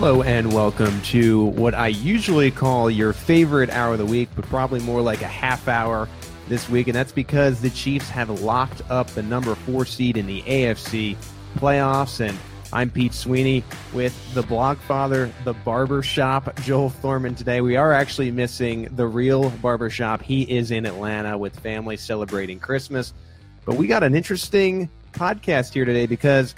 Hello and welcome to what I usually call your favorite hour of the week, but probably more like a half hour this week. And that's because the Chiefs have locked up the number four seed in the AFC playoffs. And I'm Pete Sweeney with the blogfather, the barbershop, Joel Thorman today. We are actually missing the real barbershop. He is in Atlanta with family celebrating Christmas. But we got an interesting podcast here today because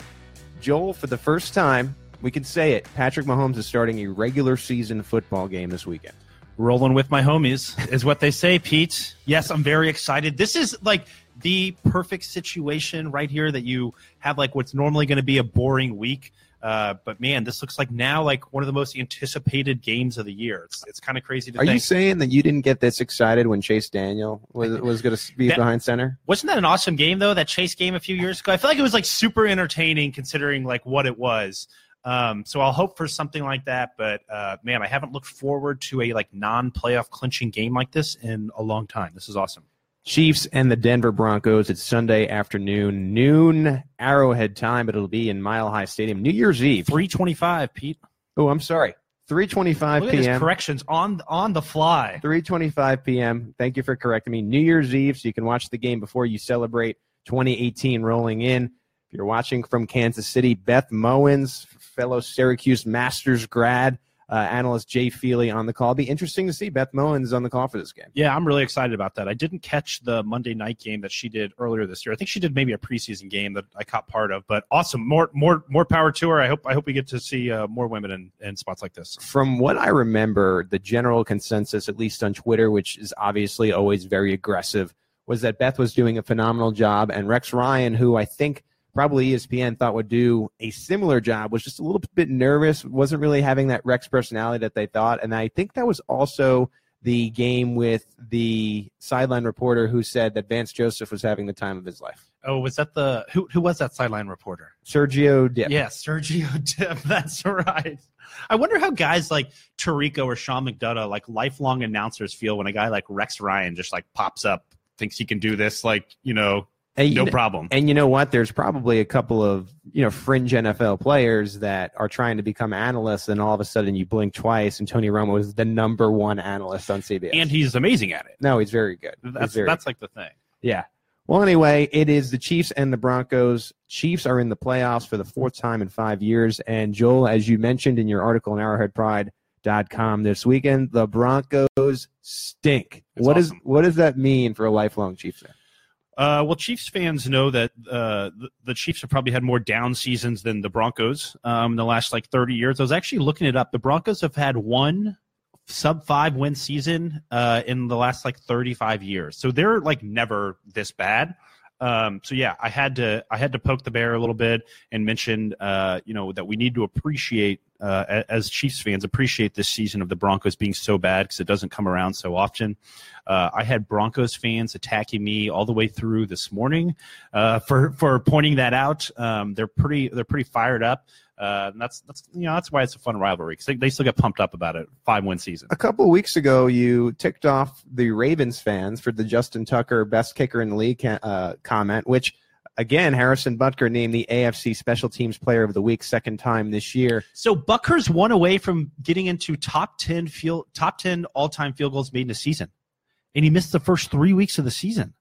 Joel, for the first time, we can say it. Patrick Mahomes is starting a regular season football game this weekend. rolling with my homies is what they say pete. Yes i'm very excited. This is like the perfect situation right here that you have like what's normally going to be a boring week. Uh, but man this looks like now like one of the most anticipated games of the year. It's, it's kind of crazy to Are think. you saying that you didn't get this excited when Chase Daniel was, was going to be That- behind center? wasn't that an awesome game though that chase game a few years ago? I feel like it was like super entertaining considering like what it was um, so i'll hope for something like that but uh, man i haven't looked forward to a like non-playoff clinching game like this in a long time this is awesome Chiefs and the Denver Broncos. It's Sunday afternoon, noon Arrowhead time, but it'll be in Mile High Stadium. New Year's Eve. 325 pete Oh, I'm sorry. 3:25 Look at these p.m. corrections on on the fly. 3:25 p.m. Thank you for correcting me. New Year's Eve, so you can watch the game before you celebrate 2018 rolling in. If you're watching from Kansas City, Beth Mowins, fellow Syracuse Masters grad, uh, analyst Jay Feely on the call. Be interesting to see Beth Mowins on the call for this game. Yeah, I'm really excited about that. I didn't catch the Monday night game that she did earlier this year. I think she did maybe a preseason game that I caught part of. But awesome, more more more power to her. I hope I hope we get to see uh, more women in, in spots like this. From what I remember, the general consensus, at least on Twitter, which is obviously always very aggressive, was that Beth was doing a phenomenal job, and Rex Ryan, who I think probably ESPN thought would do a similar job, was just a little bit nervous, wasn't really having that Rex personality that they thought, and I think that was also the game with the sideline reporter who said that Vance Joseph was having the time of his life. Oh, was that the who who was that sideline reporter? Sergio Dipp. Yeah, Sergio Dipp. That's right. I wonder how guys like Tirico or Sean McDonough, like lifelong announcers, feel when a guy like Rex Ryan just like pops up, thinks he can do this, like you know, And no problem. And you know what? There's probably a couple of you know fringe NFL players that are trying to become analysts, and all of a sudden you blink twice, and Tony Romo is the number one analyst on CBS. and he's amazing at it. no, he's very good. That's very that's like the thing. yeah. Well, anyway, it is the Chiefs and the Broncos. Chiefs are in the playoffs for the fourth time in five years. And Joel, as you mentioned in your article on ArrowheadPride.com this weekend, the Broncos stink. It's What is awesome. what does that mean for a lifelong Chiefs fan? Uh, well, Chiefs fans know that uh, the, the Chiefs have probably had more down seasons than the Broncos um, in the last like 30 years. I was actually looking it up. The Broncos have had one sub five win season uh, in the last like 35 years, so they're like never this bad. Um, so yeah, I had to I had to poke the bear a little bit and mention uh, you know that we need to appreciate uh, as Chiefs fans appreciate this season of the Broncos being so bad because it doesn't come around so often. Uh, I had Broncos fans attacking me all the way through this morning uh, for for pointing that out. Um, they're pretty they're pretty fired up. Uh, and that's that's you know that's why it's a fun rivalry because they, they still get pumped up about it. Five win season. A couple weeks ago, you ticked off the Ravens fans for the Justin Tucker best kicker in the league uh, comment, which again, Harrison Butker named the AFC Special Teams Player of the Week second time this year. So Butker's one away from getting into top ten field top ten all time field goals made in a season, and he missed the first three weeks of the season.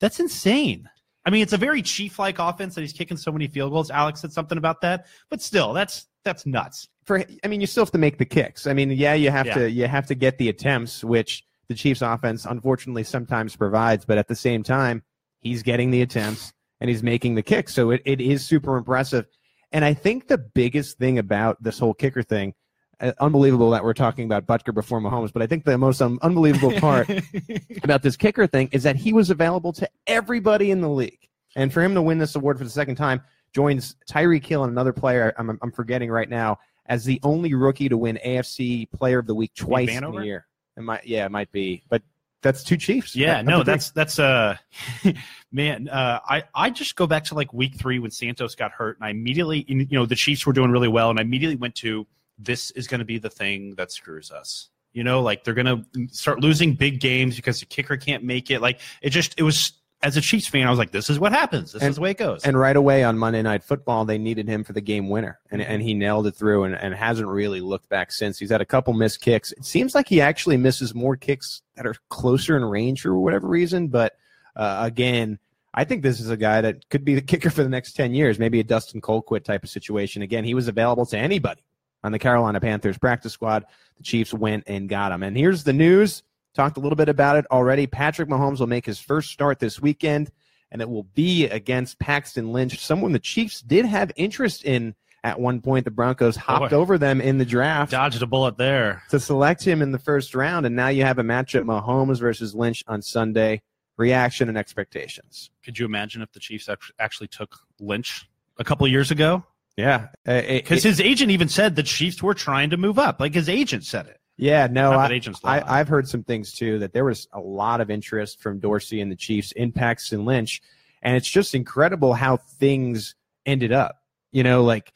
That's insane. I mean, it's a very chief like offense that he's kicking so many field goals. Alex said something about that, but still, that's that's nuts. For I mean, you still have to make the kicks. I mean, yeah, you have Yeah. to you have to get the attempts, which the Chiefs offense unfortunately sometimes provides, but at the same time, he's getting the attempts and he's making the kick. So it, it is super impressive. And I think the biggest thing about this whole kicker thing, uh, unbelievable that we're talking about Butker before Mahomes, but I think the most um, unbelievable part about this kicker thing is that he was available to everybody in the league. And for him to win this award for the second time joins Tyreek Hill and another player I'm, I'm forgetting right now as the only rookie to win AFC Player of the Week twice in a year. It might, yeah, it might be, but that's two Chiefs. Yeah, no, that's that's uh man, uh I I just go back to like week 3 when Santos got hurt and I immediately you know the Chiefs were doing really well and I immediately went to this is going to be the thing that screws us. You know, like they're going to start losing big games because the kicker can't make it. Like it just it was as a Chiefs fan I was like this is what happens. This And- is the way it goes. And right away on Monday Night Football, they needed him for the game winner, and, and he nailed it through and, and hasn't really looked back since. He's had a couple missed kicks. It seems like he actually misses more kicks that are closer in range for whatever reason. But uh, again, I think this is a guy that could be the kicker for the next 10 years, maybe a Dustin Colquitt type of situation. Again, he was available to anybody on the Carolina Panthers practice squad. The Chiefs went and got him. And here's the news. Talked a little bit about it already. Patrick Mahomes will make his first start this weekend and it will be against Paxton Lynch, someone the Chiefs did have interest in at one point. The Broncos hopped Boy. over them in the draft Dodged a bullet there. to select him in the first round, and now you have a matchup Mahomes versus Lynch on Sunday. Reaction and expectations. Could you imagine if the Chiefs actually took Lynch a couple years ago? Yeah, uh, Because his agent even said the Chiefs were trying to move up. Like his agent said it. Yeah, no, I, agents I, I've heard some things too that there was a lot of interest from Dorsey and the Chiefs in Paxton Lynch, and it's just incredible how things ended up. You know, like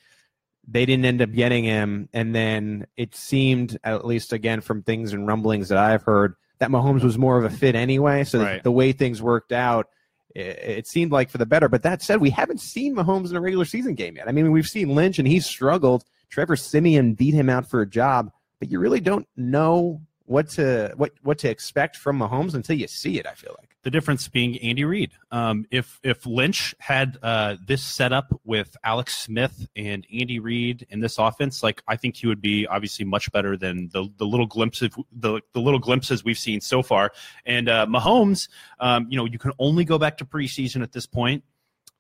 they didn't end up getting him, and then it seemed, at least again from things and rumblings that I've heard, that Mahomes was more of a fit anyway. So Right. the way things worked out, it, it seemed like for the better. But that said, we haven't seen Mahomes in a regular season game yet. I mean, we've seen Lynch, and he's struggled. Trevor Siemian beat him out for a job but you really don't know what to what what to expect from Mahomes until you see it. I feel like. The difference being Andy Reid. Um, if if Lynch had uh, this setup with Alex Smith and Andy Reid in this offense, like I think he would be obviously much better than the the little glimpses the the little glimpses we've seen so far. And uh, Mahomes, um, you know, you can only go back to preseason at this point.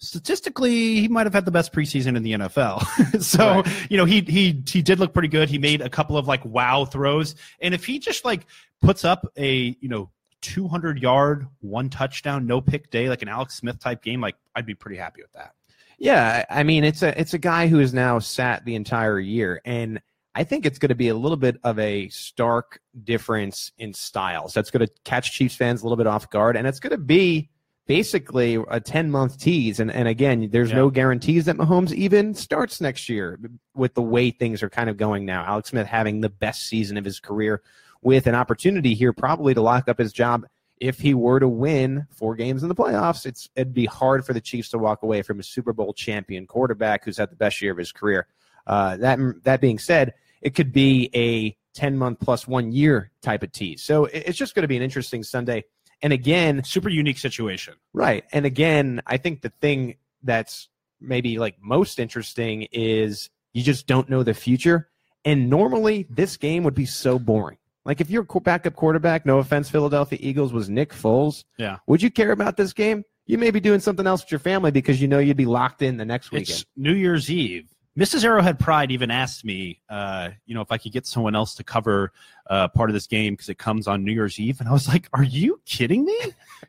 Statistically, he might have had the best preseason in the NFL. so you know, he he he did look pretty good. He made a couple of like wow throws, and if he just like puts up a you know 200 yard, one touchdown, no pick day, like an Alex Smith type game, like I'd be pretty happy with that. Yeah, I I mean it's a it's a guy who has now sat the entire year, and I think it's going to be a little bit of a stark difference in styles. That's going to catch Chiefs fans a little bit off guard, and it's going to be basically a 10 month tease. And, and again, there's Yeah. no guarantees that Mahomes even starts next year with the way things are kind of going now. Alex Smith having the best season of his career with an opportunity here probably to lock up his job if he were to win four games in the playoffs, it's it'd be hard for the Chiefs to walk away from a Super Bowl champion quarterback who's had the best year of his career. Uh, that that being said, it could be a ten month plus one year type of tease. So it's just going to be an interesting Sunday. And again, Super unique situation. Right. And again, I think the thing that's maybe like most interesting is you just don't know the future. And normally this game would be so boring. Like if your backup quarterback, no offense, Philadelphia Eagles, was Nick Foles, Yeah. would you care about this game? You may be doing something else with your family because you know you'd be locked in the next weekend. It's New Year's Eve. Mrs. Arrowhead Pride even asked me, uh, you know, if I could get someone else to cover uh, part of this game because it comes on New Year's Eve, and I was like, "Are you kidding me?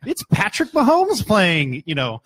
It's Patrick Mahomes playing." You know,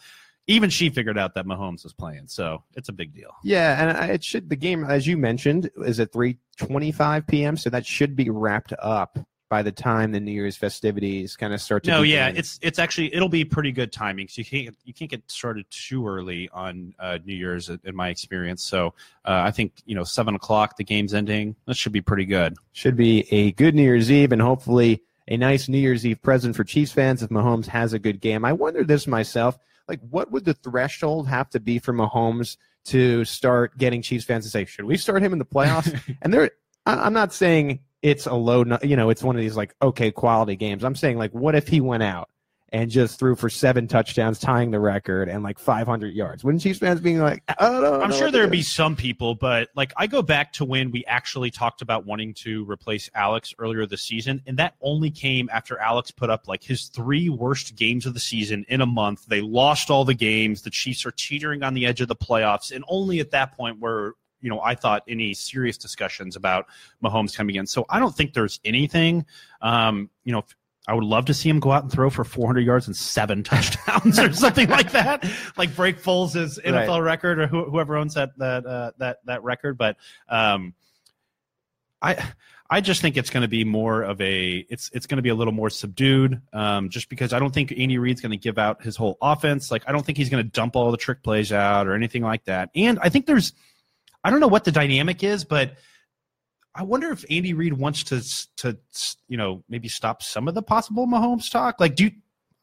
even she figured out that Mahomes was playing, so it's a big deal. Yeah, and it should the game as you mentioned is at 3:25 p.m. so that should be wrapped up by the time the New Year's festivities kind of start to No, yeah, it's it's actually it'll be pretty good timing. So you can't you can't get started too early on uh, New Year's, in in my experience. So uh, I think you know seven o'clock, the game's ending. That should be pretty good. should be a good New Year's Eve and hopefully a nice New Year's Eve present for Chiefs fans if Mahomes has a good game. I wonder this myself. Like, what would the threshold have to be for Mahomes to start getting Chiefs fans to say, should we start him in the playoffs? and there, I'm not saying it's a low, you know, it's one of these like, okay, quality games. I'm saying, like, what if he went out and just threw for seven touchdowns, tying the record, and like 500 yards. Wouldn't Chiefs fans being like, I don't know. I'm sure there'd be some people, but like I go back to when we actually talked about wanting to replace Alex earlier this season, and that only came after Alex put up like his three worst games of the season in a month. They lost all the games. The Chiefs are teetering on the edge of the playoffs, and only at that point were you know I thought any serious discussions about Mahomes coming in. So I don't think there's anything. Um, you know. I would love to see him go out and throw for 400 yards and seven touchdowns or something like that, like break Foles' NFL Right. record or who, whoever owns that that uh, that that record. But um, I I just think it's going to be more of a it's it's going to be a little more subdued. Um, just because I don't think Andy Reid's going to give out his whole offense. Like I don't think he's going to dump all the trick plays out or anything like that. And I think there's I don't know what the dynamic is, but I wonder if Andy Reid wants to to you know maybe stop some of the possible Mahomes talk. Like, do you,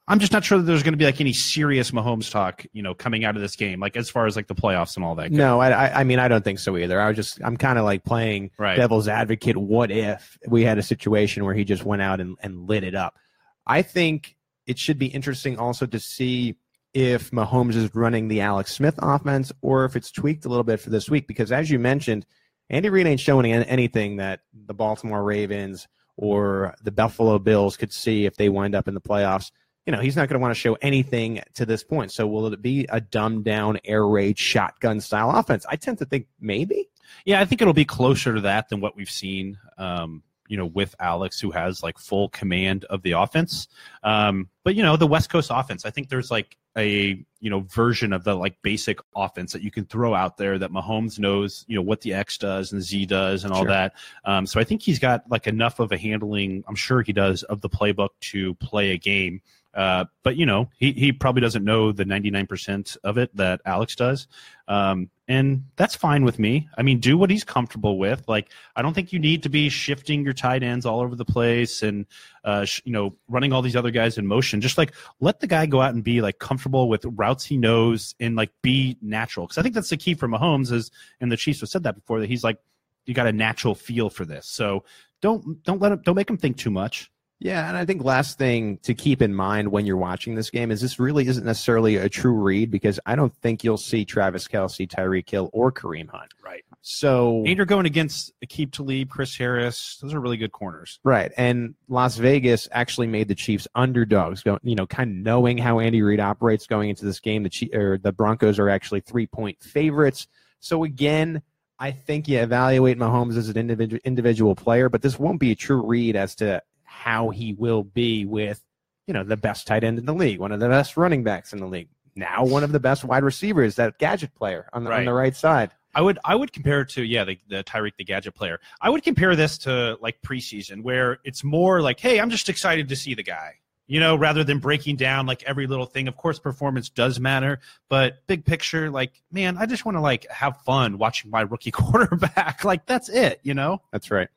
I'm just not sure that there's going to be like any serious Mahomes talk, you know, coming out of this game, like as far as like the playoffs and all that. No, I, I- I mean, I don't think so either. I was just, I'm kind of like playing Right. devil's advocate. What if we had a situation where he just went out and, and lit it up? I think it should be interesting also to see if Mahomes is running the Alex Smith offense or if it's tweaked a little bit for this week. Because as you mentioned, Andy Reid ain't showing anything that the Baltimore Ravens or the Buffalo Bills could see if they wind up in the playoffs. You know, he's not going to want to show anything to this point. So will it be a dumbed down air raid shotgun style offense? I tend to think maybe. Yeah, I think it'll be closer to that than what we've seen. Um, you know, with Alex, who has like full command of the offense. Um, but you know, the West Coast offense, I think there's like a you know version of the like basic offense that you can throw out there that Mahomes knows. You know what the X does and Z does and all Sure. that. Um, so I think he's got like enough of a handling. I'm sure he does of the playbook to play a game. Uh, but you know, he, he probably doesn't know the 99% of it that Alex does. Um, and that's fine with me. I mean, do what he's comfortable with. Like, I don't think you need to be shifting your tight ends all over the place and, uh, sh- you know, running all these other guys in motion. Just like let the guy go out and be like comfortable with routes he knows and like be natural. Cause I think that's the key for Mahomes is, and the Chiefs have said that before, that he's like, you got a natural feel for this. So don't, don't let him, don't make him think too much. Yeah, and I think last thing to keep in mind when you're watching this game is this really isn't necessarily a true read because I don't think you'll see Travis Kelce, Tyreek Hill, or Kareem Hunt. Right. So And you're going against Aqib Talib, Chris Harris. Those are really good corners. Right, and Las Vegas actually made the Chiefs underdogs. Go, you know, kind of knowing how Andy Reid operates going into this game, the Chief, or the Broncos are actually three point favorites. So again, I think you evaluate Mahomes as an individual individual player, but this won't be a true read as to how he will be with, you know, the best tight end in the league, one of the best running backs in the league, now one of the best wide receivers, that gadget player on the, on Right. the right side. I would I would compare it to yeah the, the Tyreek the gadget player. I would compare this to like preseason where it's more like hey I'm just excited to see the guy you know rather than breaking down like every little thing. Of course performance does matter, but big picture like man I just want to like have fun watching my rookie quarterback. like that's it you know. That's right.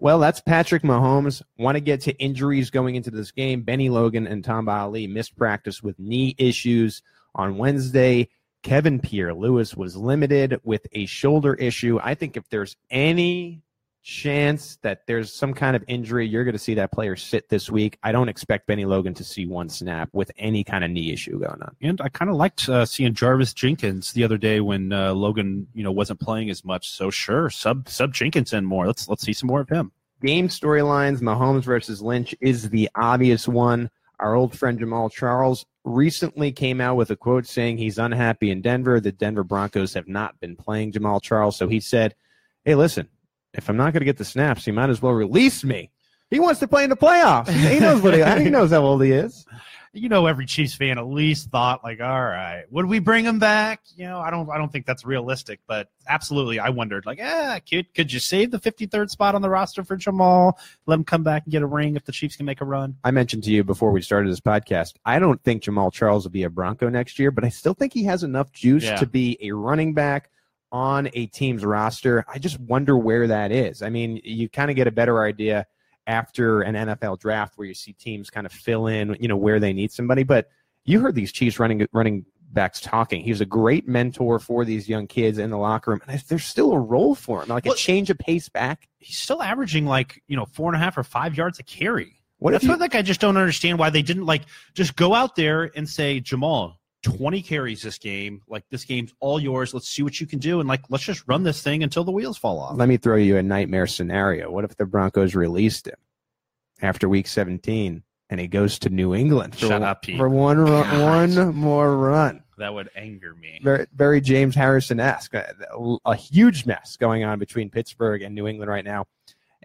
Well, that's Patrick Mahomes. Want to get to injuries going into this game. Benny Logan and Tamba Hali missed practice with knee issues on Wednesday. Kevin Pierre-Louis was limited with a shoulder issue. I think if there's any chance that there's some kind of injury, you're going to see that player sit this week. I don't expect Benny Logan to see one snap with any kind of knee issue going on. And I kind of liked uh, seeing Jarvis Jenkins the other day when uh, Logan you know wasn't playing as much. So sure sub sub Jenkins in more. Let's let's see some more of him. game storylines, Mahomes versus Lynch is the obvious one. Our old friend Jamaal Charles recently came out with a quote saying he's unhappy in Denver. The Denver Broncos have not been playing Jamaal Charles. So he said, Hey, listen, if I'm not going to get the snaps, he might as well release me. He wants to play in the playoffs. He knows what he, he knows how old he is. you know every Chiefs fan at least thought like, all right, would we bring him back? You know, I don't I don't think that's realistic, but absolutely I wondered like, ah, could could you save the 53rd spot on the roster for Jamaal? Let him come back and get a ring if the Chiefs can make a run. I mentioned to you before we started this podcast, I don't think Jamaal Charles will be a Bronco next year, but I still think he has enough juice Yeah. to be a running back on a team's roster. I just wonder where that is. I mean, you kind of get a better idea after an NFL draft where you see teams kind of fill in, you know, where they need somebody. But you heard these Chiefs running running backs talking. He's a great mentor for these young kids in the locker room, and there's still a role for him, like Well- a change of pace back. He's still averaging like, you know, four and a half or five yards a carry. What That's you, what like I just don't understand why they didn't like just go out there and say Jamaal. 20 carries this game. Like this game's all yours. Let's see what you can do and like let's just run this thing until the wheels fall off. let me throw you a nightmare scenario. What if the Broncos released him after week 17 and he goes to New England for, Shut up, Pete. for one, one more run? That would anger me. very, very James Harrison esque. A, uh, a huge mess going on between Pittsburgh and New England right now.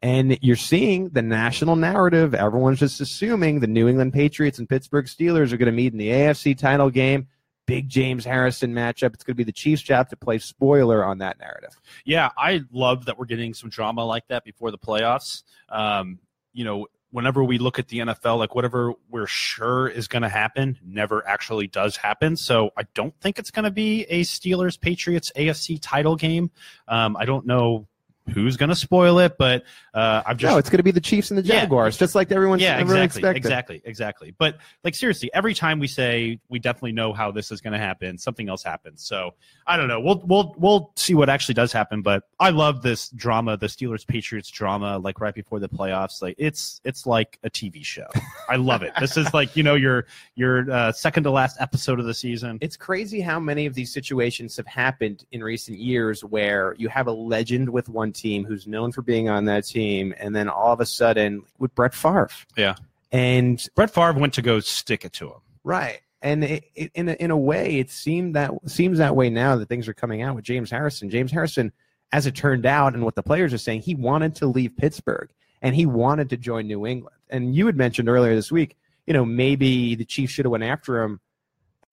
And you're seeing the national narrative. Everyone's just assuming the New England Patriots and Pittsburgh Steelers are going to meet in the AFC title game. Big James Harrison matchup. It's going to be the Chiefs' job to play spoiler on that narrative. Yeah, I love that we're getting some drama like that before the playoffs. Um, you know, whenever we look at the NFL, like whatever we're sure is going to happen never actually does happen. So I don't think it's going to be a Steelers Patriots AFC title game. Um, I don't know who's going to spoil it, but uh, I've just no, it's going to be the Chiefs and the Yeah. Jaguars, just like everyone, yeah, everyone exactly, expected. exactly, exactly. But like seriously, every time we say we definitely know how this is going to happen, something else happens. So I don't know. We'll we'll we'll see what actually does happen. But I love this drama, the Steelers Patriots drama, like right before the playoffs. Like it's it's like a TV show. I love it. This is like you know your your uh, second to last episode of the season. It's crazy how many of these situations have happened in recent years where you have a legend with one team who's known for being on that team, and then all of a sudden, with Brett Favre. Yeah. And Brett Favre went to go stick it to him. right. And it, it, in a, in a way, it seemed that seems that way now that things are coming out with James Harrison. James Harrison, as it turned out, and what the players are saying, he wanted to leave Pittsburgh and he wanted to join New England. And you had mentioned earlier this week, you know, maybe the Chiefs should have went after him.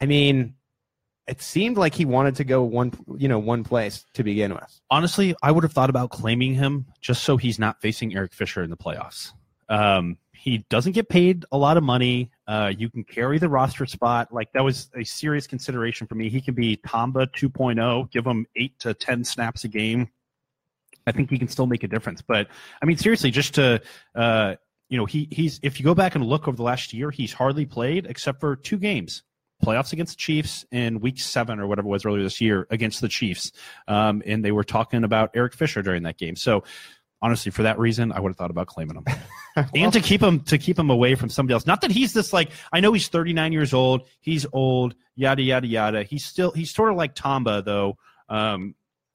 I mean, it seemed like he wanted to go one, you know, one place to begin with. honestly, I would have thought about claiming him just so he's not facing Eric Fisher in the playoffs. Um, he doesn't get paid a lot of money. Uh, you can carry the roster spot. Like that was a serious consideration for me. He can be Tamba 2.0, give him eight to 10 snaps a game. I think he can still make a difference. But I mean, seriously, just to, uh, you know, he, he's, if you go back and look over the last year, he's hardly played except for two games playoffs against the Chiefs in week seven or whatever it was earlier this year against the Chiefs. Um, and they were talking about Eric Fisher during that game. So honestly, for that reason, I would have thought about claiming him. and to keep him to keep him away from somebody else. Not that he's this like I know he's 39 years old, he's old, yada yada yada. He's still he's sort of like Tamba though. Um,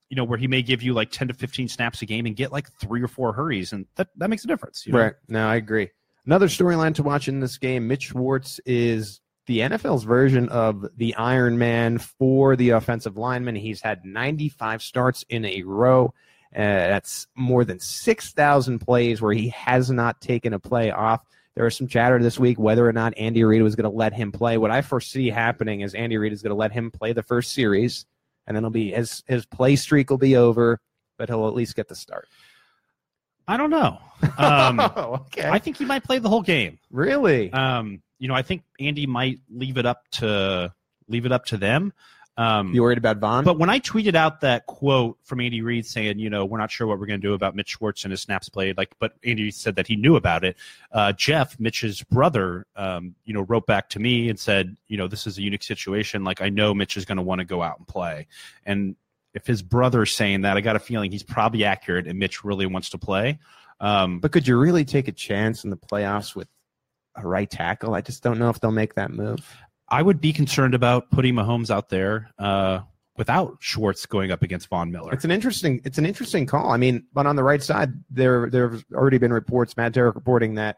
you know, where he may give you like 10 to 15 snaps a game and get like three or four hurries, and that, that makes a difference. You know? Right. No, I agree. Another storyline to watch in this game Mitch Schwartz is the NFL's version of the Iron Man for the offensive lineman. He's had 95 starts in a row. Uh, that's more than 6,000 plays where he has not taken a play off. There was some chatter this week whether or not Andy Reid was going to let him play. What I foresee happening is Andy Reid is going to let him play the first series, and then it'll be his his play streak will be over, but he'll at least get the start. I don't know. Um, okay. I think he might play the whole game. really? Um, you know, I think Andy might leave it up to leave it up to them. Um, you worried about Vaughn? But when I tweeted out that quote from Andy Reid saying, you know, we're not sure what we're going to do about Mitch Schwartz and his snaps played, like, but Andy said that he knew about it. Uh, Geoff, Mitch's brother, um, you know, wrote back to me and said, you know, this is a unique situation. Like, I know Mitch is going to want to go out and play. And if his brother's saying that, I got a feeling he's probably accurate and Mitch really wants to play. Um, But could you really take a chance in the playoffs with a right tackle? I just don't know if they'll make that move. I would be concerned about putting Mahomes out there uh, without Schwartz going up against Von Miller. It's an interesting it's an interesting call. I mean, but on the right side, there there's already been reports, Matt Derrick reporting that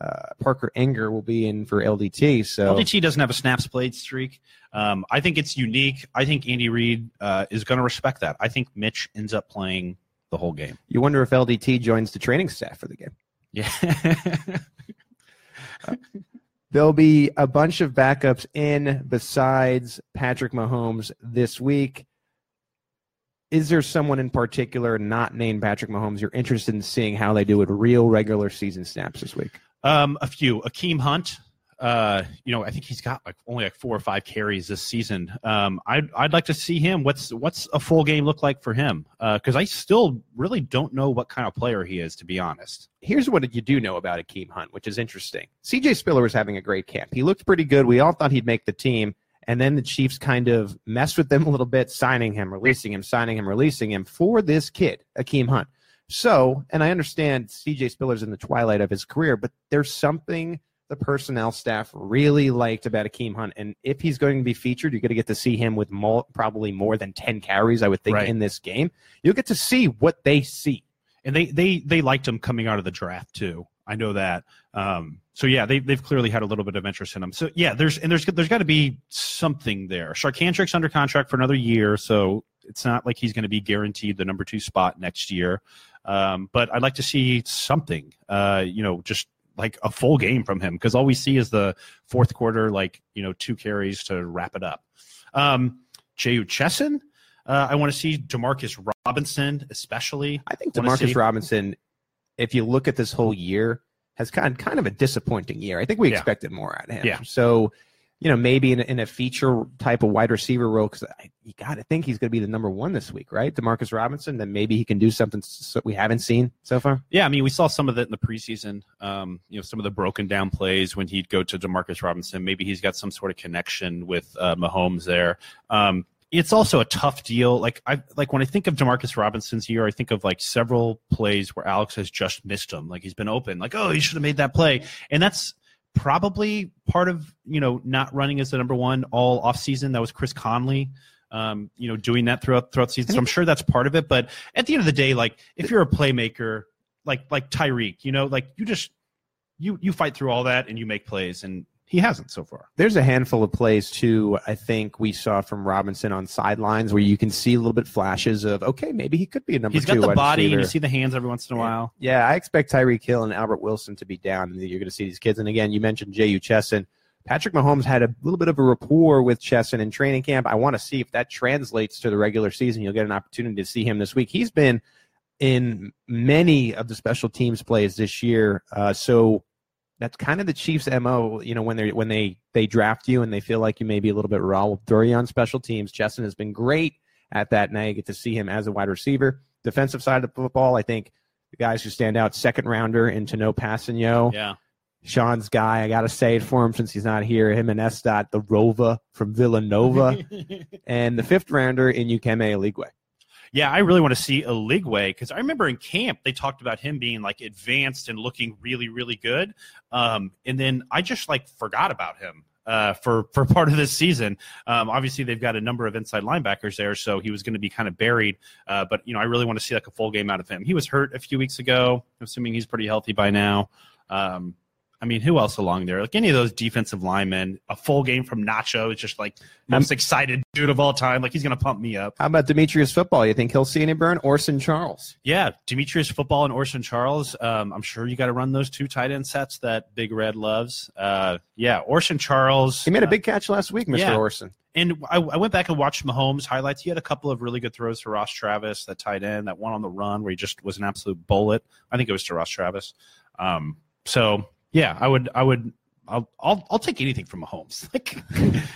uh, Parker Ehinger will be in for LDT. So LDT doesn't have a snaps played streak. Um, I think it's unique. I think Andy Reid uh, is going to respect that. I think Mitch ends up playing the whole game. you wonder if LDT joins the training staff for the game. Yeah. There'll be a bunch of backups in besides Patrick Mahomes this week. Is there someone in particular, not named Patrick Mahomes, you're interested in seeing how they do with real regular season snaps this week? Um, a few. Akeem Hunt. Uh, you know, I think he's got like only like four or five carries this season. Um, I'd I'd like to see him. What's what's a full game look like for him? Because I still really don't know what kind of player he is, to be honest. here's what you do know about Akeem Hunt, which is interesting. CJ Spiller was having a great camp. He looked pretty good. We all thought he'd make the team. And then the Chiefs kind of messed with them a little bit, signing him, releasing him, signing him, releasing him for this kid, Akeem Hunt. So, and I understand CJ Spiller's in the twilight of his career, but there's something the personnel staff really liked about Akeem Hunt. And if he's going to be featured, you're going to get to see him with more, probably more than 10 carries, I would think, Right. in this game. You'll get to see what they see. and they they they liked him coming out of the draft too. I know that. Um, so yeah, they they've clearly had a little bit of interest in him. So yeah, there's and there's there's got to be something there. Charcandrick's under contract for another year, so it's not like he's going to be guaranteed the number two spot next year. Um, but I'd like to see something. Uh, you know, just like a full game from him because all we see is the fourth quarter, like you know, two carries to wrap it up. Um, Jehu Chesson. Uh, I want to see Demarcus Robinson, especially. I think Demarcus Robinson, if you look at this whole year, has kind kind of a disappointing year. I think we Yeah. expected more out of him. Yeah. So, you know, maybe in a, in a feature type of wide receiver role, because you got to think he's going to be the number one this week, right? Demarcus Robinson. Then maybe he can do something s- we haven't seen so far. Yeah, I mean, we saw some of that in the preseason. Um, you know, some of the broken down plays when he'd go to Demarcus Robinson. Maybe he's got some sort of connection with uh, Mahomes there. Um, it's also a tough deal. Like I like when I think of Demarcus Robinson's year, I think of like several plays where Alex has just missed him. Like he's been open. Like oh, he should have made that play, and that's probably part of you know not running as the number one all off season. That was Chris Conley. Um, you know, doing that throughout throughout the season. So I'm sure that's part of it. But at the end of the day, like if you're a playmaker, like like Tyreek, you know, like you just you you fight through all that and you make plays, and he hasn't so far. There's a handful of plays too. I think we saw from Robinson on sidelines where you can see a little bit flashes of okay, maybe he could be a number He's two. got the body, and you see the hands every once in a Yeah. while. Yeah, I expect Tyreek Hill and Albert Wilson to be down, and you're going to see these kids. And again, you mentioned Jehu Chesson. Patrick Mahomes had a little bit of a rapport with Chesson in training camp. I want to see if that translates to the regular season. You'll get an opportunity to see him this week. He's been in many of the special teams plays this year, uh, so that's kind of the Chiefs' mo. You know, when they when they they draft you and they feel like you may be a little bit raw, we'll throw you on special teams. Chesson has been great at that. Now you get to see him as a wide receiver. Defensive side of the football, I think the guys who stand out, second rounder in Tanoh Kpassagnon. Yeah, Sean's guy, I got to say it for him since he's not here. Him and Estat, the Rova from Villanova. and the fifth rounder in Ukeme Eligwe. Yeah. I really want to see Eligwe because I remember in camp they talked about him being like advanced and looking really really good, um, and then I just like forgot about him. Uh, for for part of this season, um, obviously they've got a number of inside linebackers there, so he was going to be kind of buried. Uh, but you know, I really want to see like a full game out of him. He was hurt a few weeks ago. I'm assuming he's pretty healthy by now. Um, I mean, who else along there? Like any of those defensive linemen, a full game from Nacho is just like most excited dude of all time. Like he's going to pump me up. How about Demetrius football? You think he'll see any burn? Orson Charles. Yeah, Demetrius Football and Orson Charles. Um, I'm sure you got to run those two tight end sets that Big Red loves. Uh, yeah, Orson Charles. He made a uh, big catch last week, Mr. yeah. Orson. and I, I went back and watched Mahomes highlights. He had a couple of really good throws to Ross Travis, that tight end, that one on the run where he just was an absolute bullet. I think it was to Ross Travis. Um, so yeah, I would, I would, I'll, I'll, I'll take anything from Mahomes.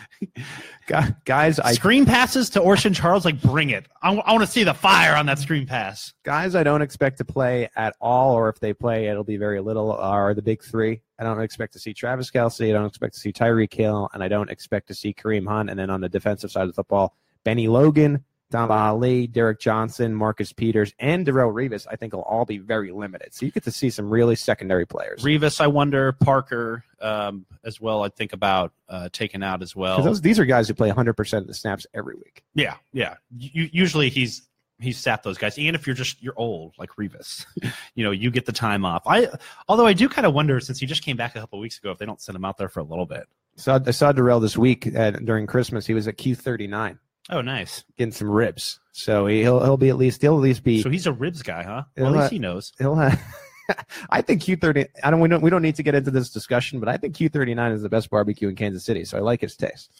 Like Guys, I screen passes to Orson Charles, like bring it. I, want to see the fire on that screen pass. guys I don't expect to play at all, or if they play, it'll be very little, uh, are the big three. I don't expect to see Travis Kelce. I don't expect to see Tyreek Hill, and I don't expect to see Kareem Hunt. And then on the defensive side of the football, Benny Logan, Tamba Hali, Derrick Johnson, Marcus Peters, and Darrelle Revis, I think will all be very limited. So you get to see some really secondary players. Revis, I wonder, Parker um, as well. I think about uh, taking out as well. those, these are guys who play 100% of the snaps every week. Yeah, yeah. U- usually he's he's sat those guys. And if you're just you're old like Revis, you know, you get the time off. I although I do kind of wonder since he just came back a couple weeks ago if they don't send him out there for a little bit. So I saw Darrell this week uh, during Christmas. He was at Q39 Oh, nice. getting some ribs. So he'll he'll be at least he'll at least be So he's a ribs guy, huh? Well, at least he knows. he'll have. I think Q30. I don't. We don't. We don't need to get into this discussion, but I think Q39 is the best barbecue in Kansas City. So I like its taste.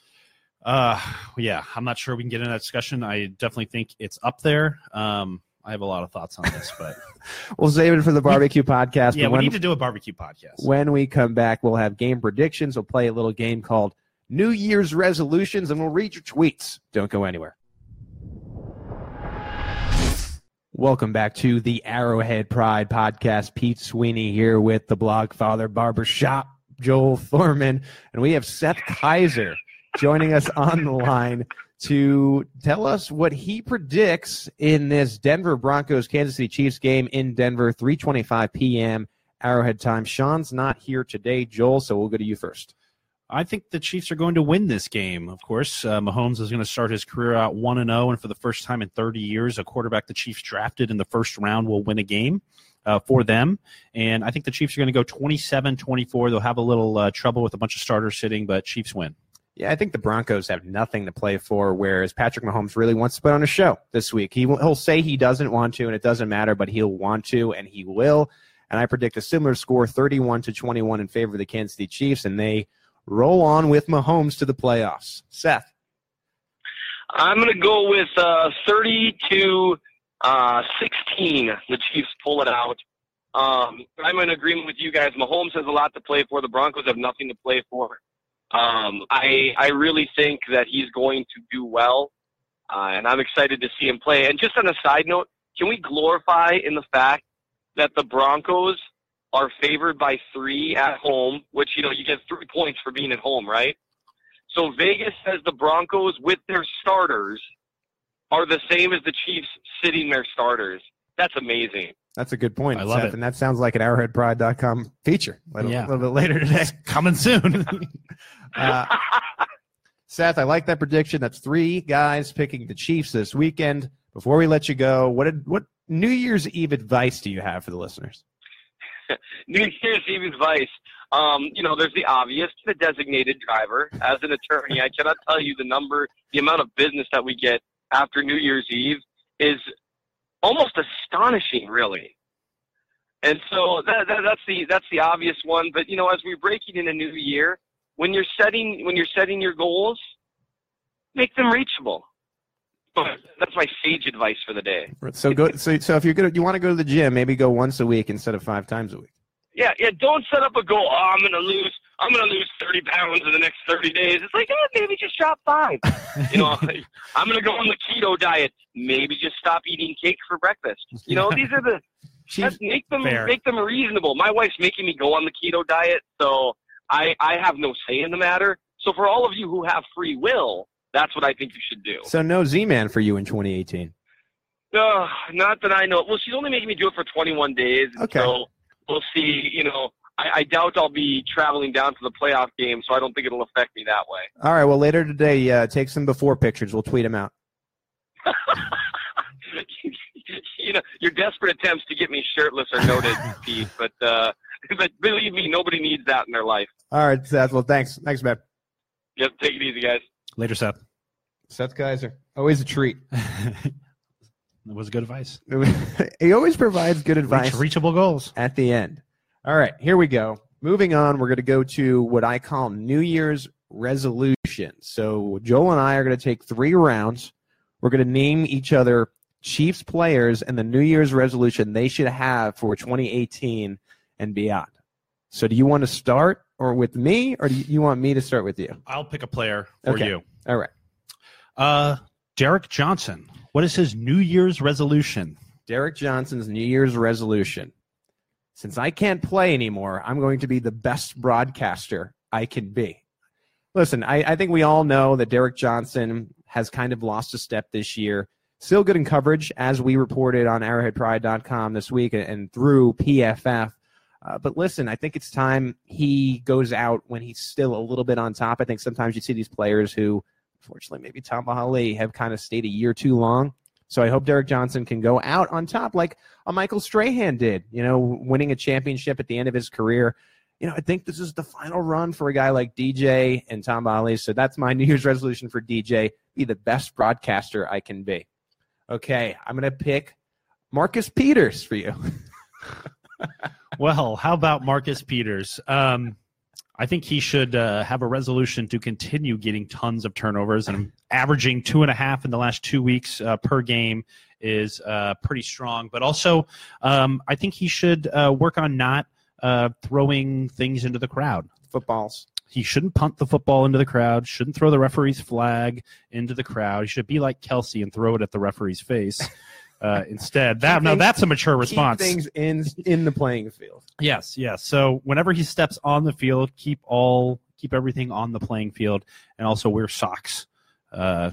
Uh, yeah. I'm not sure we can get into that discussion. I definitely think it's up there. Um, I have a lot of thoughts on this, but We'll save it for the barbecue podcast. yeah, but we need to do a barbecue podcast. when we come back, we'll have game predictions. We'll play a little game called New Year's resolutions, and we'll read your tweets. Don't go anywhere. Welcome back to the Arrowhead Pride podcast. Pete Sweeney here with the blog Blogfather Barbershop, Joel Thorman, and we have Seth Keysor joining us on the line to tell us what he predicts in this Denver Broncos Kansas City Chiefs game in Denver, 3:25 p.m. Arrowhead time. Sean's not here today, Joel, so we'll go to you first. I think the Chiefs are going to win this game. Of course, uh, Mahomes is going to start his career out one and zero, and for the first time in 30 years, a quarterback the Chiefs drafted in the first round will win a game. Uh, for them. And I think the Chiefs are going to go 27 24. They'll have a little uh, trouble with a bunch of starters sitting, but Chiefs win. Yeah, I think the Broncos have nothing to play for, whereas Patrick Mahomes really wants to put on a show this week. He, he'll say he doesn't want to, and it doesn't matter, but he'll want to, and he will. And I predict a similar score, 31 to 21, in favor of the Kansas City Chiefs, and they roll on with Mahomes to the playoffs. Seth. I'm going to go with uh, 30 to uh, 16. The Chiefs pull it out. Um, I'm in agreement with you guys. Mahomes has a lot to play for. The Broncos have nothing to play for. Um, I I really think that he's going to do well, uh, and I'm excited to see him play. And just on a side note, can we glorify in the fact that the Broncos are favored by three at home, which you know you get three points for being at home, right? So Vegas says the Broncos with their starters are the same as the Chiefs sitting their starters. That's amazing. That's a good point. I love Seth, it. And that sounds like an arrowheadpride.com feature a little, Yeah. little bit later today. Coming soon. Uh, Seth, I like that prediction. That's three guys picking the Chiefs this weekend. Before we let you go, what did, what New Year's Eve advice do you have for the listeners? New Year's Eve advice. Um, you know, there's the obvious, the designated driver. As an attorney, I cannot tell you the number, the amount of business that we get after New Year's Eve is almost astonishing, really. And so that, that, that's the that's the obvious one. But you know, as we're breaking in a new year, when you're setting when you're setting your goals, make them reachable. That's my sage advice for the day. So go. So, so if you're gonna, you want to go to the gym, maybe go once a week instead of five times a week. Yeah, yeah. Don't set up a goal. Oh, I'm gonna lose. I'm gonna lose 30 pounds in the next 30 days. It's like, eh, maybe just drop five. you know, I'm gonna go on the keto diet. Maybe just stop eating cake for breakfast. You know, these are the make them Fair. make them reasonable. My wife's making me go on the keto diet, so I I have no say in the matter. So for all of you who have free will, that's what I think you should do. so no Z-Man for you in 2018. Uh, not that I know. Well, she's only making me do it for 21 days. Okay. So we'll see. You know, I, I doubt I'll be traveling down to the playoff game, so I don't think it'll affect me that way. All right. Well, later today, uh, take some before pictures. We'll tweet them out. you know, your desperate attempts to get me shirtless are noted, Pete. But uh, but believe me, nobody needs that in their life. All right, Seth. Well, thanks. Thanks, man. Yep, take it easy, guys. Later, Seth. Seth Keysor, always a treat. that was good advice. he always provides good Reach, advice reachable goals. at the end. All right, here we go. Moving on, we're going to go to what I call New Year's resolution. So Joel and I are going to take three rounds. We're going to name each other Chiefs players and the New Year's resolution they should have for 2018 and beyond. So do you want to start or with me, or do you want me to start with you? I'll pick a player for Okay. you. All right. Uh, Derrick Johnson. What is his New Year's resolution? Derrick Johnson's New Year's resolution. Since I can't play anymore, I'm going to be the best broadcaster I can be. Listen, I, I think we all know that Derrick Johnson has kind of lost a step this year. Still good in coverage, as we reported on arrowheadpride.com this week and through PFF. Uh, but listen, I think it's time he goes out when he's still a little bit on top. I think sometimes you see these players who, unfortunately, maybe Tamba Hali have kind of stayed a year too long. So I hope Derrick Johnson can go out on top like a Michael Strahan did, you know, winning a championship at the end of his career. You know, I think this is the final run for a guy like DJ and Tamba Hali. So that's my New Year's resolution for DJ be the best broadcaster I can be. Okay, I'm going to pick Marcus Peters for you. Well, how about Marcus Peters? Um, I think he should uh, have a resolution to continue getting tons of turnovers and averaging two and a half in the last two weeks uh, per game is uh, pretty strong. But also, um, I think he should uh, work on not uh, throwing things into the crowd. Footballs. He shouldn't punt the football into the crowd. Shouldn't throw the referee's flag into the crowd. He should be like Kelce and throw it at the referee's face. Uh, instead, that things- that's a mature response. Keep things in in the playing field. Yes, yes. So whenever he steps on the field, keep all keep everything on the playing field, and also wear socks uh,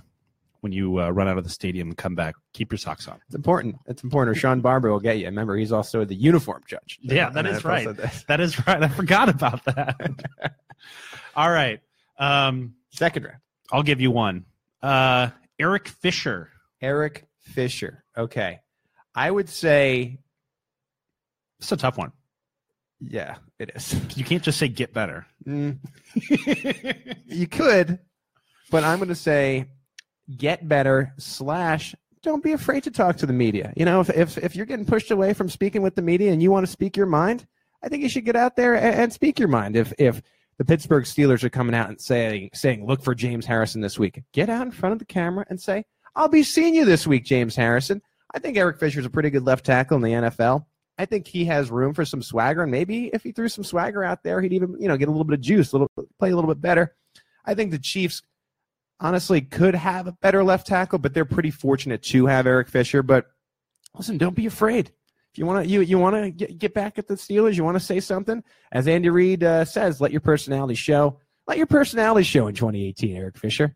when you uh, run out of the stadium and come back. Keep your socks on. It's important. It's important. Or Sean Barber will get you. Remember, he's also the uniform judge. Yeah, that is And is I've also right. that. That is right. I forgot about that. All right. Um, Second round. I'll give you one. Uh, Eric Fisher. Eric Fisher. Okay. I would say, It's a tough one. yeah, it is. You can't just say get better. Mm, you could, but I'm going to say get better slash don't be afraid to talk to the media. You know, if, if, if you're getting pushed away from speaking with the media and you want to speak your mind, I think you should get out there and, and speak your mind. If, if the Pittsburgh Steelers are coming out and saying, saying, look for James Harrison this week, get out in front of the camera and say, I'll be seeing you this week, James Harrison. I think Eric Fisher's a pretty good left tackle in the NFL. I think he has room for some swagger, and maybe if he threw some swagger out there, he'd even you know get a little bit of juice, a little play a little bit better. I think the Chiefs honestly could have a better left tackle, but they're pretty fortunate to have Eric Fisher. But listen, don't be afraid. If you want to you you want to get, get back at the Steelers, you want to say something, as Andy Reid uh, says, let your personality show. Let your personality show in 2018, Eric Fisher.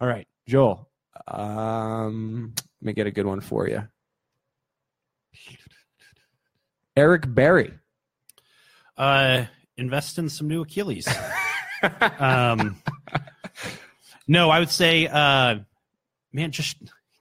All right, Joel. Um, let me get a good one for you. Eric Berry. Uh, invest in some new Achilles. um, no, I would say, uh, man, just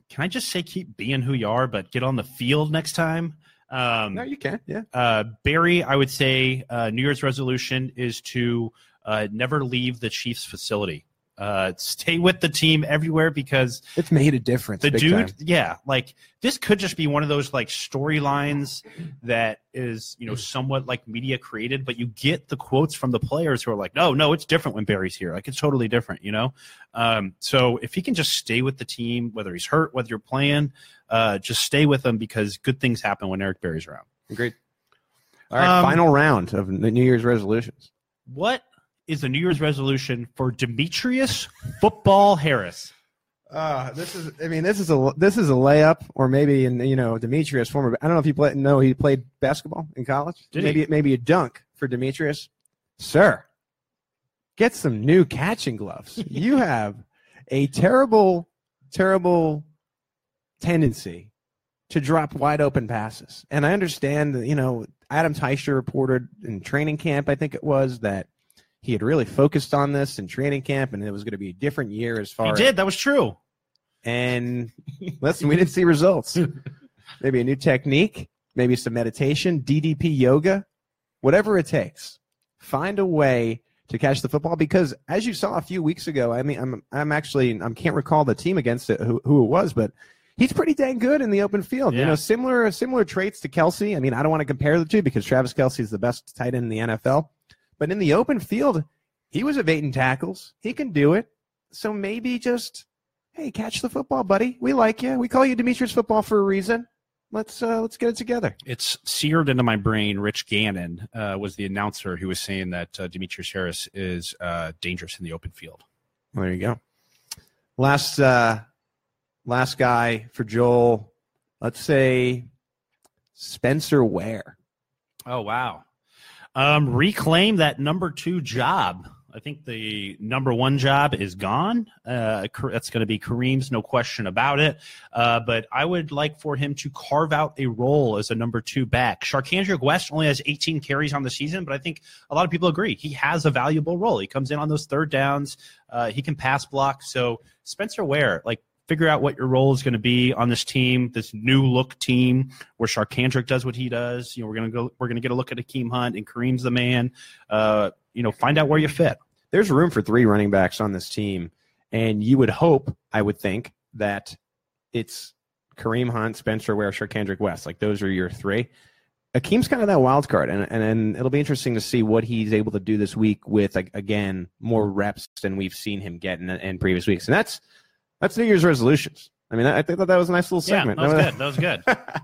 can I just say keep being who you are, but get on the field next time. Um, No, you can. Yeah. uh, Berry, I would say uh, New Year's resolution is to uh, never leave the Chiefs facility. Uh, stay with the team everywhere because It's made a difference. the dude, time. yeah, like this could just be one of those like storylines that is you know somewhat like media created, but you get the quotes from the players who are like, no, no, it's different when Berry's here. Like it's totally different, you know. Um, so if he can just stay with the team, whether he's hurt, whether you're playing, uh, just stay with them because good things happen when Eric Berry's around. Great. All right. Um, final round of the New Year's resolutions. What is the New Year's resolution for Demetrius Football Harris? Uh, this is. I mean, this is a this is a layup, or maybe in you know Demetrius former. I don't know if you play. No, he played basketball in college. Did maybe he? maybe a dunk for Demetrius, sir. Get some new catching gloves. you have a terrible, terrible tendency to drop wide open passes, and I understand that you know Adam Teicher reported in training camp. I think it was that he had really focused on this in training camp, and it was going to be a different year as far He as did. That was true. and listen, we didn't see results. Maybe a new technique, maybe some meditation, DDP yoga, whatever it takes. Find a way to catch the football because, as you saw a few weeks ago, I mean, I'm I'm actually I can't recall the team against it who, who it was, but he's pretty dang good in the open field. You know, similar similar traits to Kelce. I mean, I don't want to compare the two because Travis Kelce is the best tight end in the NFL, but in the open field, he was evading tackles. He can do it. So maybe just hey, catch the football, buddy. We like you. We call you Demetrius Football for a reason. Let's uh, let's get it together. it's seared into my brain. Rich Gannon uh, was the announcer who was saying that uh, Demetrius Harris is uh, dangerous in the open field. Well, there you go. Last uh, last guy for Joel. Let's say Spencer Ware. Oh wow! Um, reclaim that number two job. I think the number one job is gone. Uh, that's going to be Kareem's, no question about it. Uh, but I would like for him to carve out a role as a number two back. Charcandrick West only has 18 carries on the season, but I think a lot of people agree he has a valuable role. He comes in on those third downs. Uh, he can pass block. So Spencer Ware, like figure out what your role is going to be on this team, this new look team where Charcandrick does what he does. You know, we're gonna go, we're gonna get a look at Akeem Hunt and Kareem's the man. Uh, you know, find out where you fit. There's room for three running backs on this team, and you would hope, I would think, that it's Kareem Hunt, Spencer Ware, Charcandrick West. Like those are your three. Akeem's kind of that wild card, and, and and it'll be interesting to see what he's able to do this week with like, again more reps than we've seen him get in, in previous weeks, and that's that's New Year's resolutions. I mean, I, I thought that was a nice little segment. Yeah, that was good. That was good.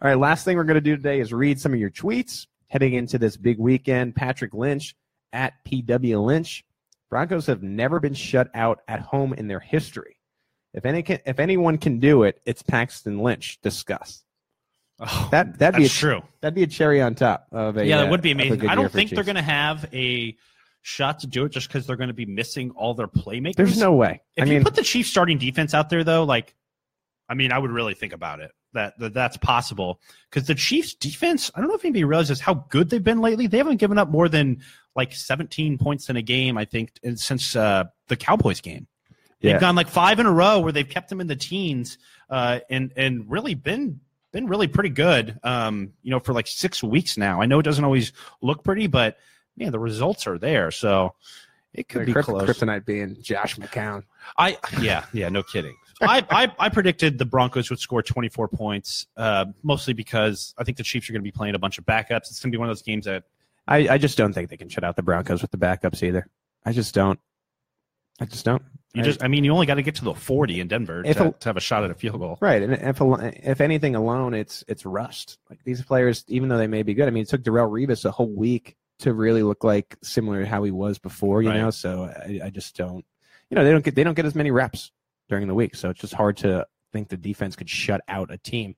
All right, last thing we're going to do today is read some of your tweets heading into this big weekend. Patrick Lynch at PW Lynch. Broncos have never been shut out at home in their history. If any can, if anyone can do it, it's Paxton Lynch. Discuss. Oh, That that'd be a, true. that'd be a cherry on top of a yeah, uh, that would be amazing. I don't think they're going to have a shot to do it just because they're going to be missing all their playmakers. There's no way. If I you mean, put the Chiefs starting defense out there, though, like, I mean, I would really think about it that, that that's possible because the Chiefs defense, I don't know if anybody realizes how good they've been lately. They haven't given up more than like 17 points in a game, I think, since uh, the Cowboys game. They've Yeah. gone like five in a row where they've kept them in the teens uh, and and really been been really pretty good. Um, you know, for like six weeks now. I know it doesn't always look pretty, but man, the results are there. So it could the be krypt- close. kryptonite being Josh McCown. I yeah yeah no kidding. I, I I predicted the Broncos would score 24 points, uh, mostly because I think the Chiefs are going to be playing a bunch of backups. It's going to be one of those games that I, I just don't think they can shut out the Broncos with the backups either. I just don't. I just don't. you I- just I mean you only got to get to the 40 in Denver If to, a- to have a shot at a field goal. Right, and if if anything alone, it's it's rust. Like these players, even though they may be good, I mean, it took Darrelle Revis a whole week to really look like similar to how he was before. You Right. know, so I, I just don't. You know, they don't get they don't get as many reps during the week, so it's just hard to think the defense could shut out a team.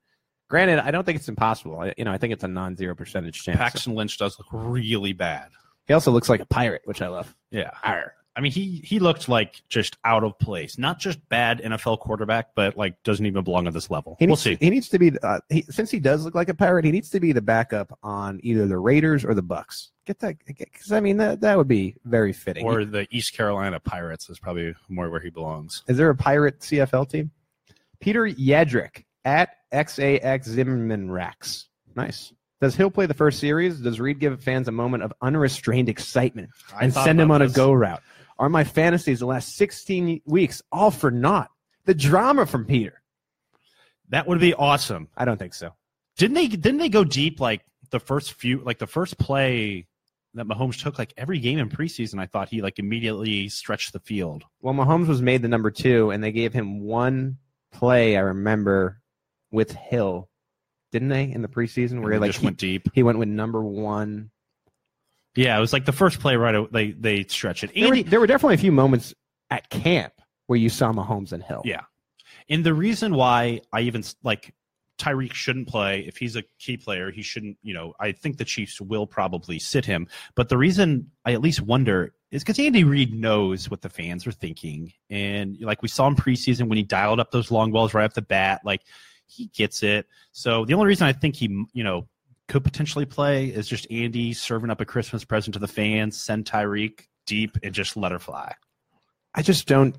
Granted, I don't think it's impossible. I, you know, I think it's a non-zero percentage chance. Paxton Lynch does look really bad. He also looks like a pirate, which I love. Yeah. Arr. I mean, he he looked like just out of place. Not just bad NFL quarterback, but like doesn't even belong at this level. He we'll needs, see. He needs to be uh, he, since he does look like a pirate. He needs to be the backup on either the Raiders or the Bucs. Get that because I mean that that would be very fitting. Or the East Carolina Pirates is probably more where he belongs. Is there a pirate CFL team? Peter Yadrick at XAX Zimmerman Racks. Nice. Does Hill play the first series? Does Reid give fans a moment of unrestrained excitement and send them about on a go route? Are my fantasies the last 16 weeks all for naught? The drama from Peter. That would be awesome. I don't think so. Didn't they? Didn't they go deep like the first few, like the first play that Mahomes took, like every game in preseason? I thought he like immediately stretched the field. Well, Mahomes was made the number two, and they gave him one play. I remember with Hill, didn't they in the preseason where And like just he, went deep. he went with number one. Yeah, it was like the first play right. away, They they stretch it. There were, Andy, there were definitely a few moments at camp where you saw Mahomes and Hill. Yeah. And the reason why I even like Tyreek shouldn't play if he's a key player, he shouldn't, you know, I think the Chiefs will probably sit him. But the reason I at least wonder is because Andy Reid knows what the fans are thinking. And like we saw in preseason when he dialed up those long balls right off the bat, like he gets it. So the only reason I think he, you know, could potentially play is just Andy serving up a Christmas present to the fans, send Tyreek deep and just let her fly. I just don't.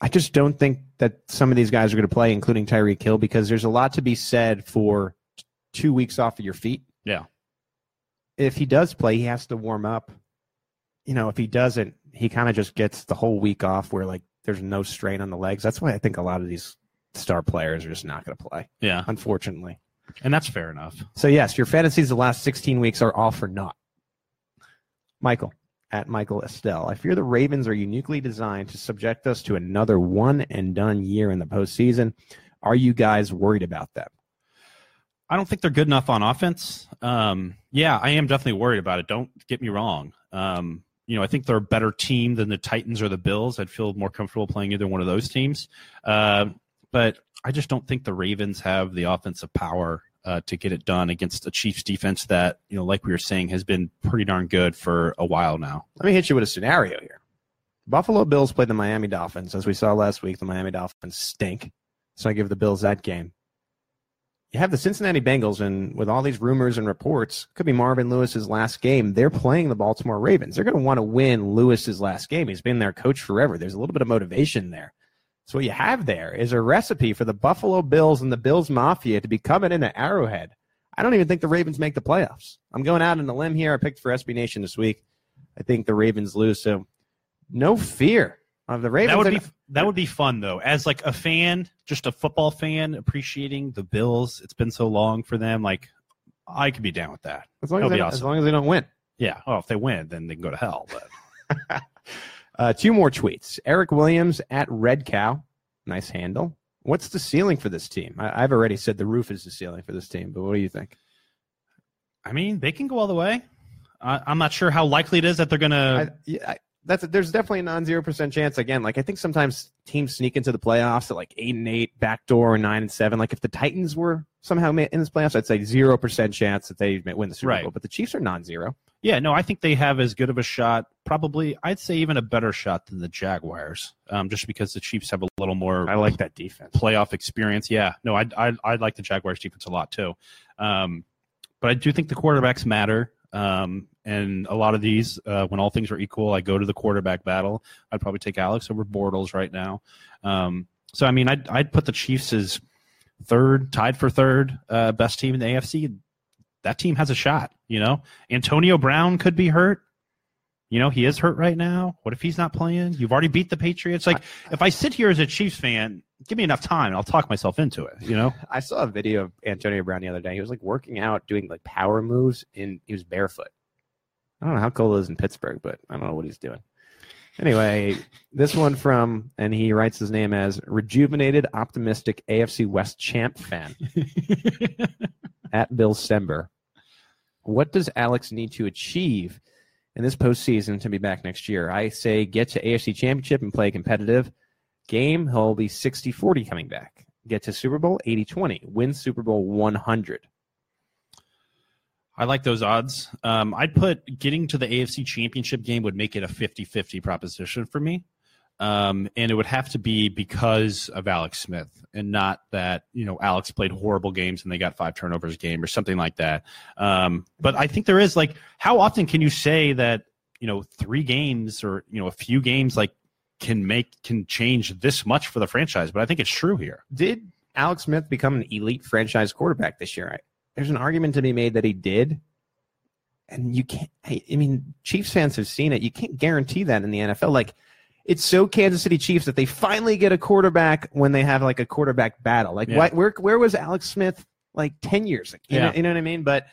I just don't think that some of these guys are going to play, including Tyreek Hill, because there's a lot to be said for two weeks off of your feet. Yeah. If he does play, he has to warm up. You know, if he doesn't, he kind of just gets the whole week off where like there's no strain on the legs. That's why I think a lot of these star players are just not going to play, Yeah. unfortunately. And that's fair enough. So yes, your fantasies the last 16 weeks are all for naught. Michael at Michael Estelle. I fear the Ravens are uniquely designed to subject us to another one and done year in the postseason. Are you guys worried about that? I don't think they're good enough on offense. Um, yeah, I am definitely worried about it. Don't get me wrong. Um, you know, I think they're a better team than the Titans or the Bills. I'd feel more comfortable playing either one of those teams. Uh, but I just don't think the Ravens have the offensive power uh, to get it done against a Chiefs defense that, you know, like we were saying, has been pretty darn good for a while now. Let me hit you with a scenario here. Buffalo Bills played the Miami Dolphins. As we saw last week, the Miami Dolphins stink. So I give the Bills that game. You have the Cincinnati Bengals, and with all these rumors and reports, could be Marvin Lewis's last game. They're playing the Baltimore Ravens. They're going to want to win Lewis's last game. He's been their coach forever. There's a little bit of motivation there. So what you have there is a recipe for the Buffalo Bills and the Bills Mafia to be coming into Arrowhead. I don't even think the Ravens make the playoffs. I'm going out on a limb here. I picked for SB Nation this week. I think the Ravens lose. So no fear of the Ravens. That would be that would be fun though. As like a fan, just a football fan, appreciating the Bills. It's been so long for them. Like I could be down with that. as long as, they, be as long as they don't win. Yeah. Oh, if they win, then they can go to hell. But Uh, two more tweets. Eric Williams at Red Cow. Nice handle. What's the ceiling for this team? I, I've already said the roof is the ceiling for this team, but what do you think? I mean, they can go all the way. I, I'm not sure how likely it is that they're gonna. yeah, I, that's there's definitely a non-zero percent chance. Again, like I think sometimes teams sneak into the playoffs at like eight and eight, backdoor or nine and seven. Like if the Titans were somehow in this playoffs, I'd say zero percent chance that they win the Super Right. Bowl. But the Chiefs are non-zero. Yeah, no, I think they have as good of a shot, probably, I'd say even a better shot than the Jaguars, um, just because the Chiefs have a little more I like that defense. playoff experience. Yeah, no, I I I like the Jaguars defense a lot too, um, but I do think the quarterbacks matter. Um, and a lot of these, uh, when all things are equal, I go to the quarterback battle. I'd probably take Alex over Bortles right now. Um, so I mean, I'd I'd put the Chiefs as third, tied for third, uh, best team in the AFC. That team has a shot. You know, Antonio Brown could be hurt. You know, he is hurt right now. What if he's not playing? You've already beat the Patriots. Like, if I sit here as a Chiefs fan, give me enough time, and I'll talk myself into it. You know, I saw a video of Antonio Brown the other day. He was like working out, doing like power moves, and he was barefoot. I don't know how cold it is in Pittsburgh, but I don't know what he's doing. Anyway, this one from, and he writes his name as rejuvenated, optimistic AFC West champ fan at Bill Sember. What does Alex need to achieve in this postseason to be back next year? I say get to AFC Championship and play a competitive game. He'll be 60 40 coming back. Get to Super Bowl 80 20. Win Super Bowl 100. I like those odds. Um, I'd put getting to the AFC Championship game would make it a 50-50 proposition for me. Um, and it would have to be because of Alex Smith and not that, you know, Alex played horrible games and they got five turnovers a game or something like that. Um, but I think there is like, how often can you say that, you know, three games or, you know, a few games like can make, can change this much for the franchise? But I think it's true here. Did Alex Smith become an elite franchise quarterback this year? I, there's an argument to be made that he did. And you can't, I I mean, Chiefs fans have seen it. You can't guarantee that in the NFL. Like, it's so Kansas City Chiefs that they finally get a quarterback when they have like a quarterback battle. Like, Yeah. why, where, where was Alex Smith like 10 years ago? You, Yeah. know, you know what I mean? But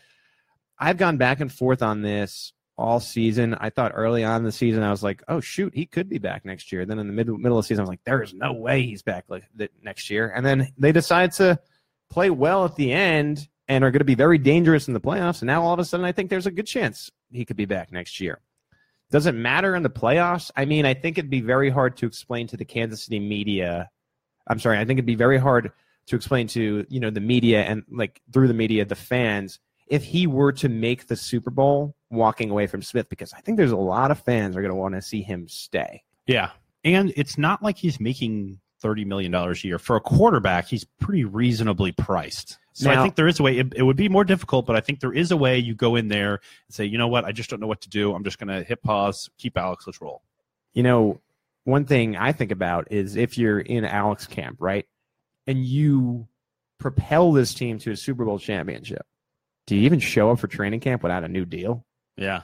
I've gone back and forth on this all season. I thought early on in the season, I was like, oh, shoot, he could be back next year. Then in the mid- middle of the season, I was like, there is no way he's back like the next year. And then they decide to play well at the end and are going to be very dangerous in the playoffs. And now all of a sudden, I think there's a good chance he could be back next year. Does it matter in the playoffs? I mean, I think it'd be very hard to explain to the Kansas City media. I'm sorry, I think it'd be very hard to explain to you know the media and like through the media the fans if he were to make the Super Bowl walking away from Smith because I think there's a lot of fans are going to want to see him stay. Yeah. And it's not like he's making $30 million a year. For a quarterback, he's pretty reasonably priced. So I think there is a way. It, it would be more difficult, but I think there is a way you go in there and say, you know what? I just don't know what to do. I'm just going to hit pause, keep Alex, let's roll. you know, one thing I think about is if you're in Alex camp, right, and you propel this team to a Super Bowl championship, do you even show up for training camp without a new deal? Yeah.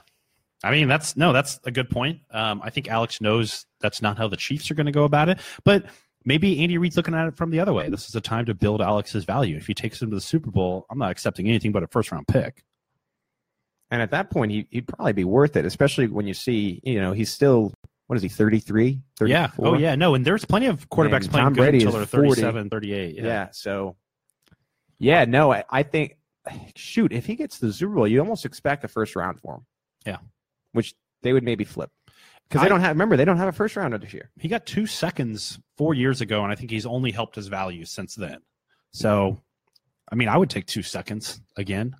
I mean, that's no, that's a good point. Um, I think Alex knows that's not how the Chiefs are going to go about it, but maybe Andy Reid's looking at it from the other way. This is a time to build Alex's value. If he takes him to the Super Bowl, I'm not accepting anything but a first round pick. And at that point, he, he'd probably be worth it, especially when you see, you know, he's still, what is he, 33? 34? Yeah. Oh, yeah. No, and there's plenty of quarterbacks And playing Tom good Brady until they're 37, 38. Yeah. Yeah. So, yeah, no, I, I think, shoot, if he gets to the Super Bowl, you almost expect a first round for him. Yeah. Which they would maybe flip. Because they don't have, remember, they don't have a first rounder this year. He got two seconds four years ago, and I think he's only helped his value since then. So, I mean, I would take two seconds again.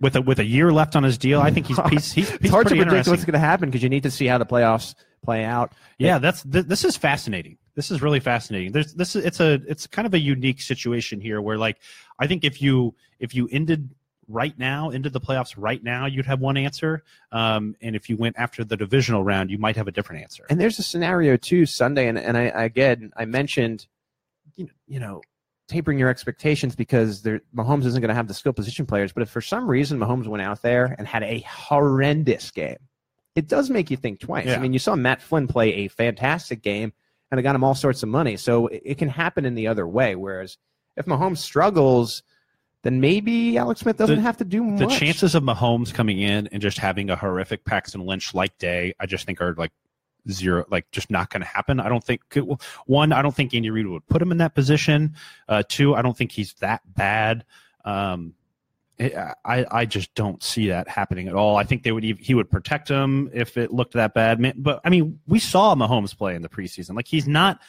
With a with a year left on his deal, I think he's he's he's, he's it's hard to predict what's going to happen because you need to see how the playoffs play out. Yeah, that's th- this is fascinating. This is really fascinating. There's this is it's a it's kind of a unique situation here where like I think if you if you ended right now into the playoffs right now you'd have one answer um, and if you went after the divisional round you might have a different answer And there's a scenario too Sunday, and, and I again I mentioned, you know, you know, tapering your expectations because there, Mahomes isn't going to have the skill position players. But if for some reason Mahomes went out there and had a horrendous game, it does make you think twice. Yeah. I mean, you saw Matt Flynn play a fantastic game, and it got him all sorts of money. So it, it can happen in the other way. Whereas if Mahomes struggles, then maybe Alex Smith doesn't The- have to do more. the chances of Mahomes coming in and just having a horrific Paxton Lynch like day, I just think are like zero, like just not going to happen. I don't think one, I don't think Andy Reid would put him in that position. Uh, two, I don't think he's that bad. Um, I, I I just don't see that happening at all. I think they would he would protect him if it looked that bad. But I mean, we saw Mahomes play in the preseason. Like he's not.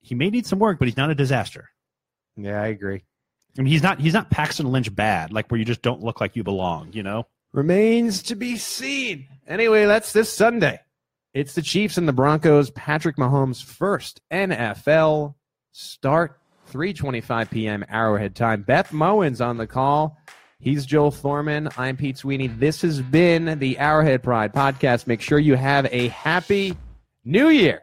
He may need some work, but he's not a disaster. yeah, I agree. I mean, he's not he's not Paxton Lynch bad, like where you just don't look like you belong. You know. remains to be seen. Anyway, that's this Sunday. It's the Chiefs and the Broncos. Patrick Mahomes' first NFL start, 3:25 p.m. Arrowhead time. Beth Mowins on the call. He's Joel Thorman. I'm Pete Sweeney. This has been the Arrowhead Pride podcast. Make sure you have a happy New Year.